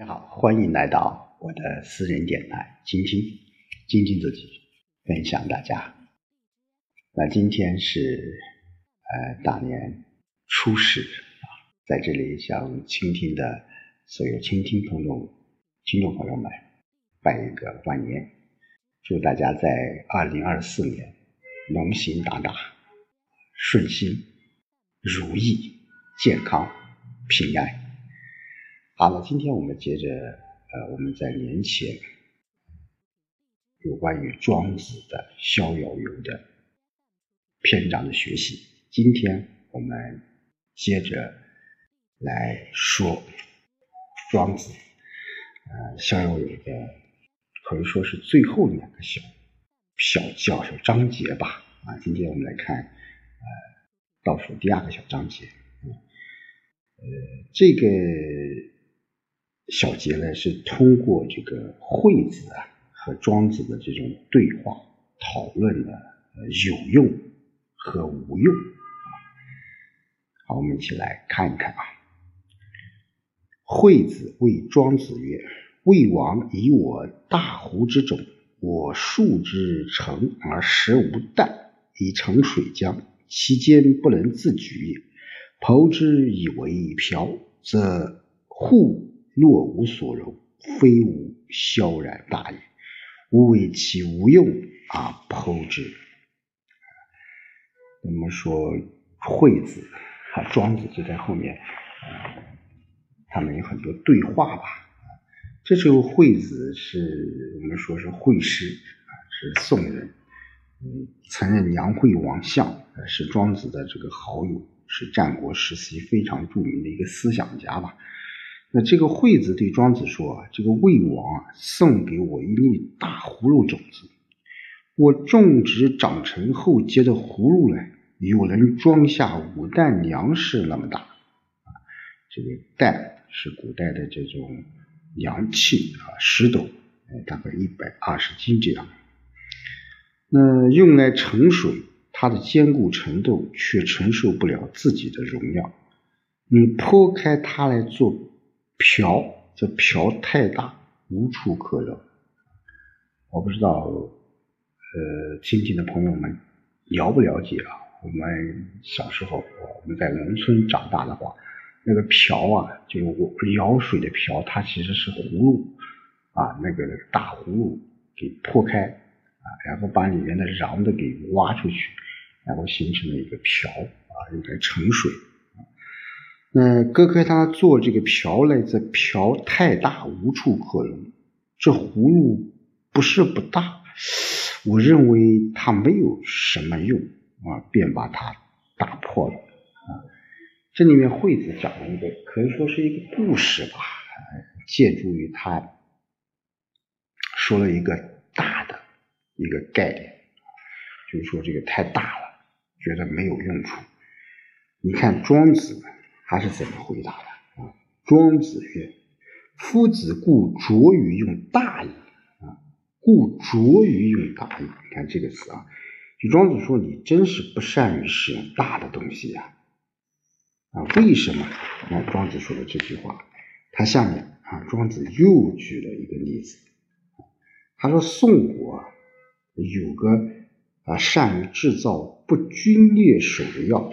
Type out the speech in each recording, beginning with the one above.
大家好，欢迎来到我的私人电台，倾听，倾听自己，分享大家。那今天是呃大年初十啊，在这里向倾听的所有倾听朋友、听众朋友们拜一个晚年，祝大家在二零二四年龙行大大，顺心如意，健康平安。好了，今天我们接着呃，我们在年前有关于庄子的《逍遥游》的篇章的学习。今天我们接着来说庄子呃《逍遥游》的可以说是最后两个小小小小章节吧。啊，今天我们来看呃倒数第二个小章节。呃，这个。小节呢是通过这个惠子啊和庄子的这种对话讨论了有用和无用。好，我们一起来看一看啊。惠子谓庄子曰：“魏王以我大湖之种，我数之成而实无淡，以成水浆，其间不能自举也。刨之以为瓢，则户。”若无所容，非吾萧然大也。吾为其无用而剖之。那么说，惠子和庄子就在后面，啊他们有很多对话吧。这时候，惠子是我们说是惠师啊，是宋人，嗯，曾任梁惠王相，是庄子的这个好友，是战国时期非常著名的一个思想家吧。那这个惠子对庄子说：“，这个魏王啊，送给我一粒大葫芦种子，我种植长成后结的葫芦呢，有能装下五担粮食那么大。啊，这个担是古代的这种粮器啊，石斗，大概一百二十斤这样。那用来盛水，它的坚固程度却承受不了自己的容量。你剖开它来做。”瓢，这瓢太大，无处可扔。我不知道，呃，亲戚的朋友们了不了解啊？我们小时候，我们在农村长大的话，那个瓢啊，就是舀水的瓢，它其实是葫芦啊，那个大葫芦给破开啊，然后把里面的瓤子给挖出去，然后形成了一个瓢啊，用来盛水。那割开他做这个瓢来，这瓢太大无处可容。这葫芦不是不大，我认为它没有什么用啊，便把它打破了啊。这里面惠子讲了一个可以说是一个故事吧，借助于他说了一个大的一个概念，就是说这个太大了，觉得没有用处。你看庄子。他是怎么回答的啊？庄子曰：“夫子故拙于用大矣啊，故拙于用大矣。”你看这个词啊，就庄子说你真是不善于使用大的东西呀啊？为什么？那庄子说的这句话，他下面啊，庄子又举了一个例子，他说宋国有个啊善于制造不均列手的药。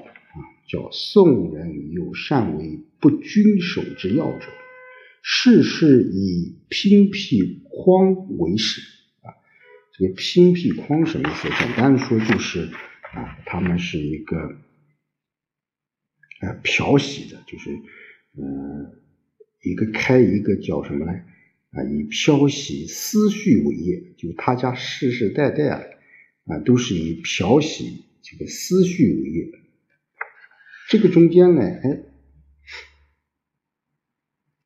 叫宋人有善为不均守之要者，事事以偏辟匡为始啊。这个偏辟匡什么意思？简单的说就是啊，他们是一个呃漂洗的，就是嗯一个开一个叫什么呢？啊，以漂洗思绪为业，就他家世世代代啊啊都是以漂洗这个思绪为业。这个中间呢，哎，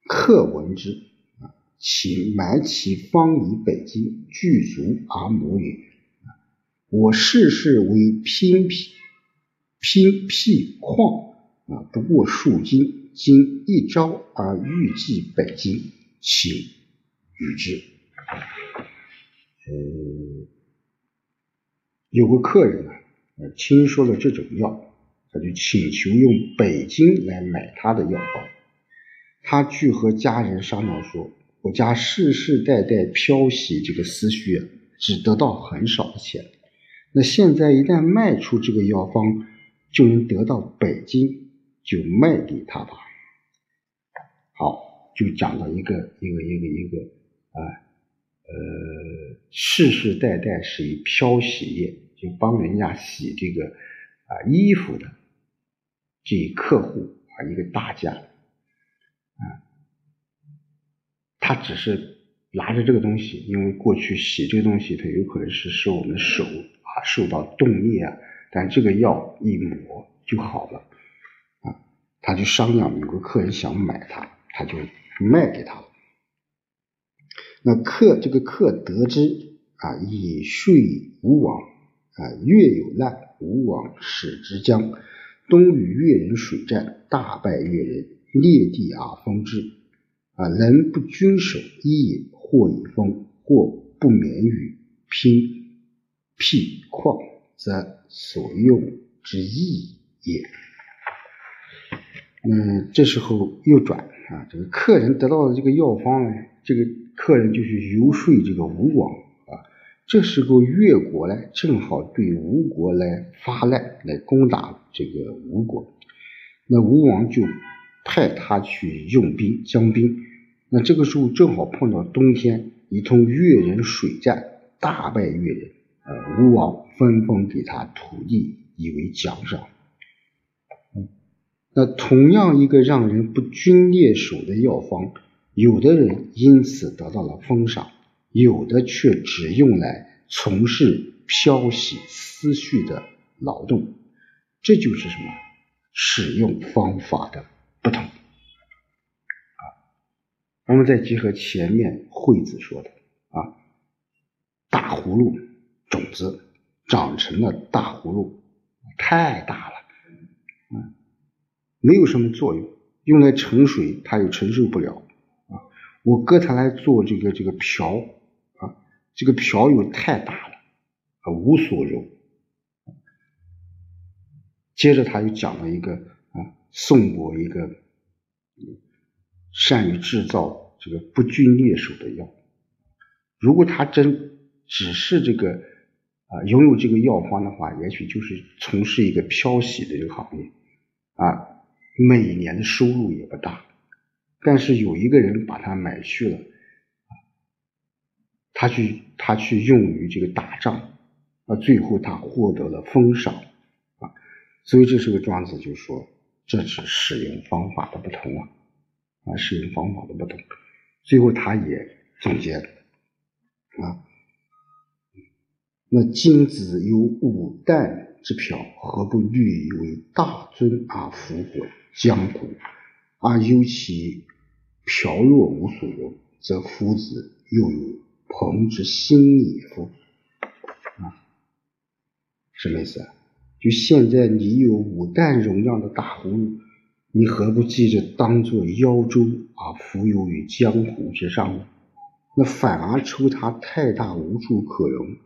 客闻之啊，其埋其方以北京，具足而母也。我世事为偏僻偏僻矿啊，不过数斤，今一朝而欲寄北京，请与之。呃，有个客人啊，听说了这种药。他就请求用北京来买他的药方，他去和家人商量说：“我家世世代代漂洗这个思绪，只得到很少的钱。那现在一旦卖出这个药方，就能得到北京，就卖给他吧。”好，就讲到一个一个一个一个啊，呃，世世代代是以漂洗业，就帮人家洗这个啊衣服的给客户啊一个大家啊，他只是拿着这个东西，因为过去洗这个东西，它有可能是使我们的手啊受到冻裂啊，但这个药一抹就好了啊，他就商量有个客人想买它。他就卖给他了。那客这个客得知啊，以税无往啊，月有难无往使之将，东与越人水战，大败越人，裂地而封之啊，人不均守一也，或以封，或不免与拼辟旷，则所用之意也。嗯，这时候又转。啊，这个客人得到的这个药方呢，这个客人就去游说这个吴王。这时候越国呢，正好对吴国来发难，来攻打这个吴国。那吴王就派他去用兵将兵。那这个时候正好碰到冬天，一通越人水战，大败越人。呃，吴王分封给他土地，以为奖赏。那同样一个让人不均列手的药方，有的人因此得到了封赏，有的却只用来从事漂洗思绪的劳动，这就是什么？使用方法的不同啊。我们再结合前面惠子说的啊，大葫芦种子长成了大葫芦，太大了，嗯。没有什么作用，用来盛水它又承受不了啊！我搁它来做这个这个瓢，这个瓢又太大了啊，无所容。接着他又讲了一个啊，宋国一个善于制造这个不拘猎手的药，如果他真只是这个啊拥有这个药方的话，也许就是从事一个漂洗的这个行业啊。每年的收入也不大，但是有一个人把它买去了，他去他去用于这个打仗，啊，最后他获得了封赏，啊，所以这是个庄子就说，这是使用方法的不同啊，啊，使用方法的不同，最后他也总结，啊，那金子有五担之瓢，何不虑为大尊而复火？江湖，而尤其飘若无所用，则夫子又有朋之心矣乎？啊，什么意思啊？就现在你有五担容量的大葫芦，你何不记着当做腰舟啊浮游于江湖之上呢？那反而出它太大无处可容，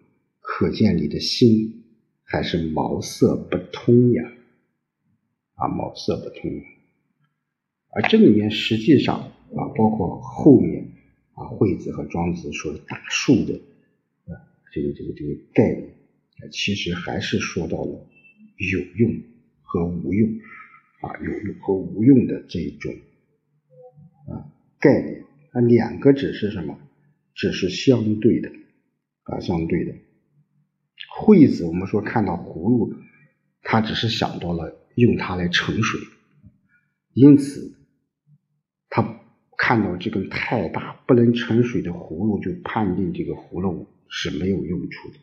可见你的心还是茅塞不通呀。啊，茅塞不通。而这里面实际上啊，包括后面啊，惠子和庄子说的大树的啊，这个这个这个概念，其实还是说到了有用和无用啊，有用和无用的这种啊概念。那两个只是什么？只是相对的啊，相对的。惠子我们说看到葫芦，他只是想到了。用它来盛水，因此看到这根太大不能盛水的葫芦，就判定这个葫芦是没有用处的。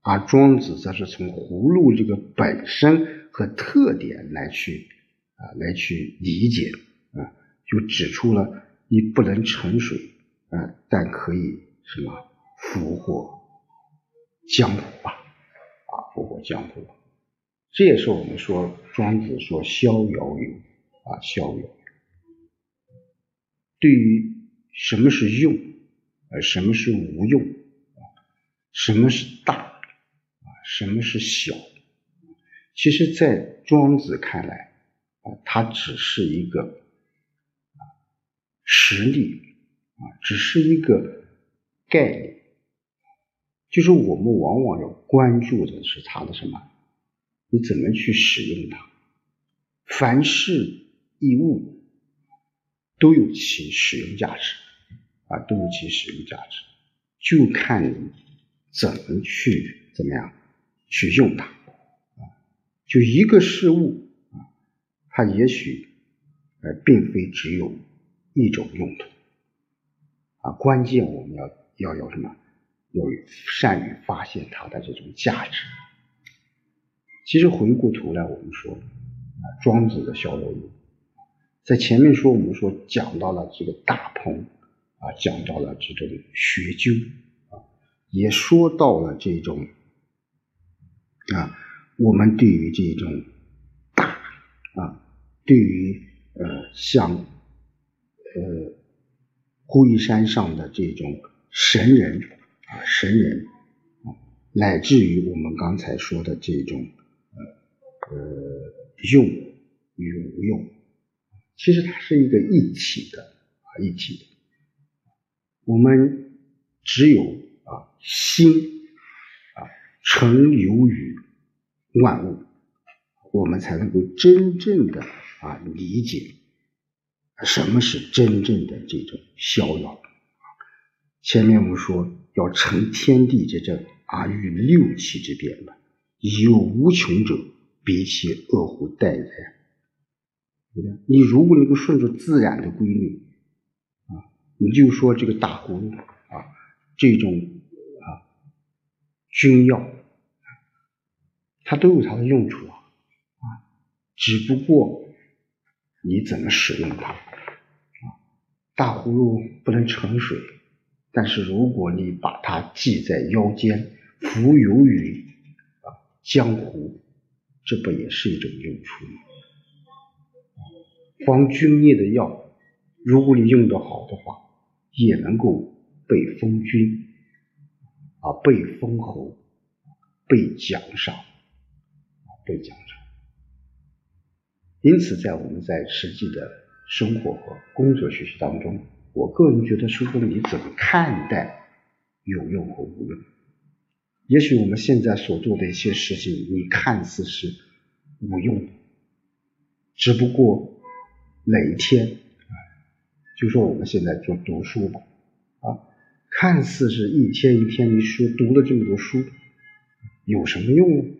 而庄子则是从葫芦这个本身和特点来去啊来去理解啊，就指出了你不能盛水啊，但可以什么俘获江湖吧啊，俘获江湖。这也是我们说庄子说逍遥游啊，逍遥游。对于什么是用，呃，什么是无用，啊什么是大啊，什么是小，其实，在庄子看来啊，它只是一个实力啊，只是一个概念，就是我们往往要关注的是它的什么？你怎么去使用它？凡事一物都有其使用价值啊，都有其使用价值，就看你怎么去怎么样去用它啊。就一个事物啊，它也许呃并非只有一种用途啊，关键我们要要有什么？要善于发现它的这种价值。其实回过头来，我们说啊，庄子的《逍遥游》在前面说，我们说讲到了这个大鹏啊，讲到了这种学究啊，也说到了这种啊，我们对于这种大啊，对于呃像呃龟山上的这种神人啊，神人啊，乃至于我们刚才说的这种。呃，用与无用，其实它是一个一体的啊，一体的。我们只有啊心啊成流于万物，我们才能够真正的啊理解什么是真正的这种逍遥。前面我们说要成天地之正啊，与六气之变吧，有无穷者。比起恶乎待人，对不对？你如果能够顺着自然的规律啊，你就说这个大葫芦啊，这种啊军药，它都有它的用处啊，啊，只不过你怎么使用它啊？大葫芦不能盛水，但是如果你把它系在腰间，浮游于啊江湖。这不也是一种用处吗？防菌液的药，如果你用的好的话，也能够被封君啊，被封侯，被奖赏，被奖赏。因此，在我们在实际的生活和工作学习当中，我个人觉得，说你怎么看待有用和无用？也许我们现在所做的一些事情，你看似是无用的，只不过哪一天啊，就说我们现在做读书吧，啊，看似是一天一天的书，读了这么多书，有什么用呢？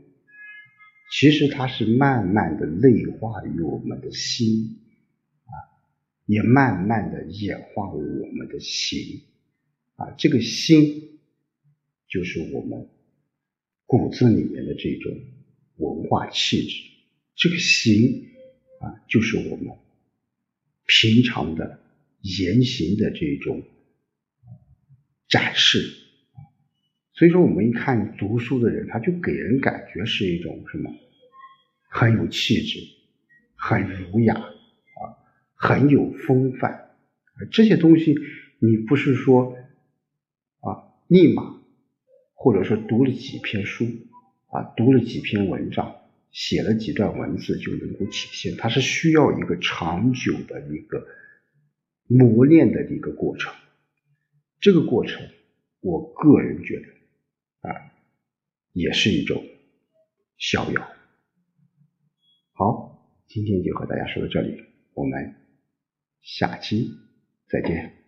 其实它是慢慢的内化于我们的心，啊，也慢慢的演化为我们的心，啊，这个心就是我们。骨子里面的这种文化气质，这个行啊，就是我们平常的言行的这种展示。所以说，我们一看读书的人，他就给人感觉是一种什么，很有气质，很儒雅啊，很有风范。这些东西，你不是说啊，立马。或者说读了几篇书啊，读了几篇文章，写了几段文字就能够体现，它是需要一个长久的一个磨练的一个过程。这个过程，我个人觉得啊，也是一种逍遥。好，今天就和大家说到这里，我们下期再见。